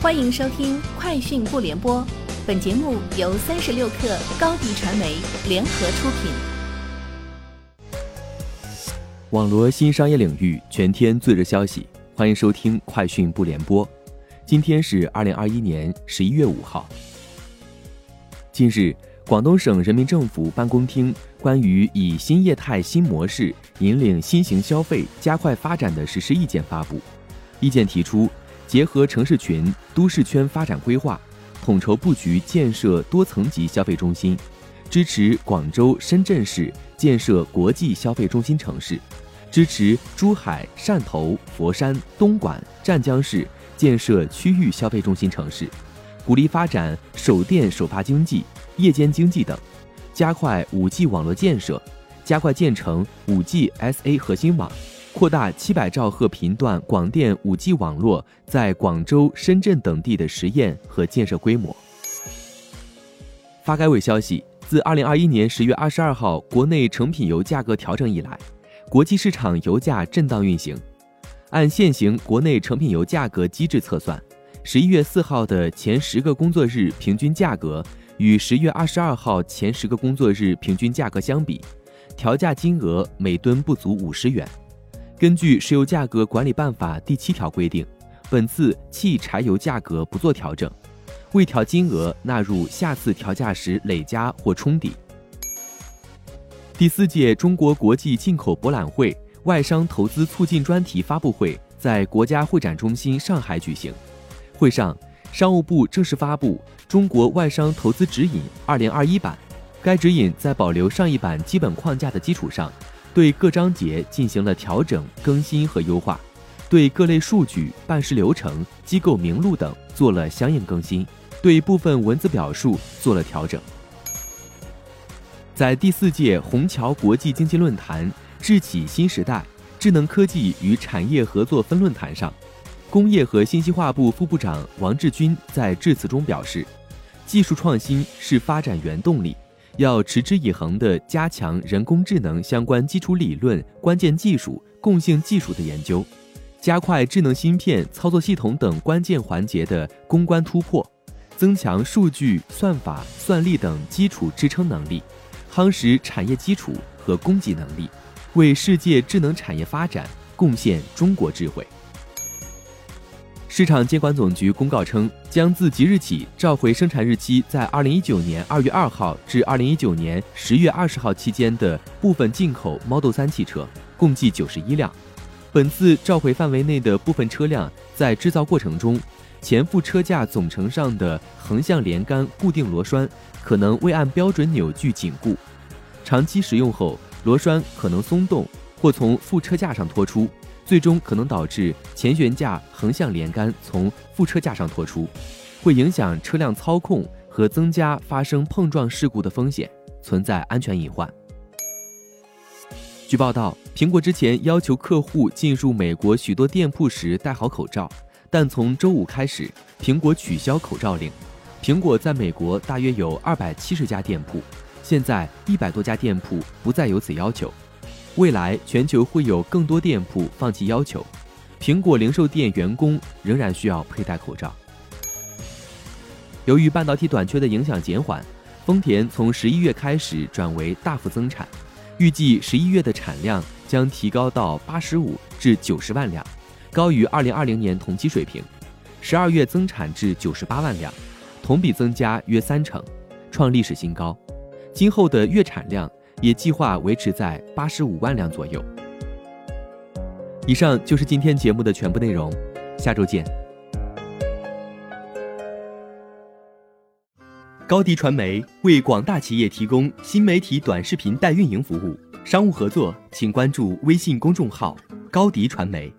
欢迎收听《快讯不联播》，本节目由三十六克高低传媒联合出品。网罗新商业领域全天最热消息，欢迎收听《快讯不联播》。今天是二零二一年十一月五号。近日，广东省人民政府办公厅关于以新业态新模式引领新型消费加快发展的实施意见发布，意见提出。结合城市群、都市圈发展规划，统筹布局建设多层级消费中心，支持广州、深圳市建设国际消费中心城市，支持珠海、汕头、佛山、东莞、湛江市建设区域消费中心城市，鼓励发展首店首发经济、夜间经济等，加快 5G 网络建设，加快建成 5G SA 核心网。扩大七百兆赫频段广电五 G 网络在广州、深圳等地的实验和建设规模。发改委消息，自二零二一年十月二十二号国内成品油价格调整以来，国际市场油价震荡运行。按现行国内成品油价格机制测算，十一月四号的前十个工作日平均价格与十月二十二号前十个工作日平均价格相比，调价金额每吨不足五十元。根据《石油价格管理办法》第七条规定，本次汽柴油价格不做调整，未调金额纳入下次调价时累加或冲抵。第四届中国国际进口博览会外商投资促进专题发布会在国家会展中心上海举行。会上，商务部正式发布《中国外商投资指引（二零二一版）》，该指引在保留上一版基本框架的基础上。对各章节进行了调整、更新和优化，对各类数据、办事流程、机构名录等做了相应更新，对部分文字表述做了调整。在第四届虹桥国际经济论坛“智企新时代：智能科技与产业合作”分论坛上，工业和信息化部副部长王志军在致辞中表示，技术创新是发展原动力。要持之以恒地加强人工智能相关基础理论、关键技术、共性技术的研究，加快智能芯片、操作系统等关键环节的攻关突破，增强数据、算法、算力等基础支撑能力，夯实产业基础和供给能力，为世界智能产业发展贡献中国智慧。市场监管总局公告称，将自即日起召回生产日期在二零一九年二月二号至二零一九年十月二十号期间的部分进口 Model 三汽车，共计九十一辆。本次召回范围内的部分车辆在制造过程中，前副车架总成上的横向连杆固定螺栓可能未按标准扭矩紧固，长期使用后螺栓可能松动或从副车架上脱出。最终可能导致前悬架横向连杆从副车架上脱出，会影响车辆操控和增加发生碰撞事故的风险，存在安全隐患。据报道，苹果之前要求客户进入美国许多店铺时戴好口罩，但从周五开始，苹果取消口罩令。苹果在美国大约有二百七十家店铺，现在一百多家店铺不再有此要求。未来全球会有更多店铺放弃要求，苹果零售店员工仍然需要佩戴口罩。由于半导体短缺的影响减缓，丰田从十一月开始转为大幅增产，预计十一月的产量将提高到八十五至九十万辆，高于二零二零年同期水平。十二月增产至九十八万辆，同比增加约三成，创历史新高。今后的月产量。也计划维持在八十五万辆左右。以上就是今天节目的全部内容，下周见。高迪传媒为广大企业提供新媒体短视频代运营服务，商务合作请关注微信公众号“高迪传媒”。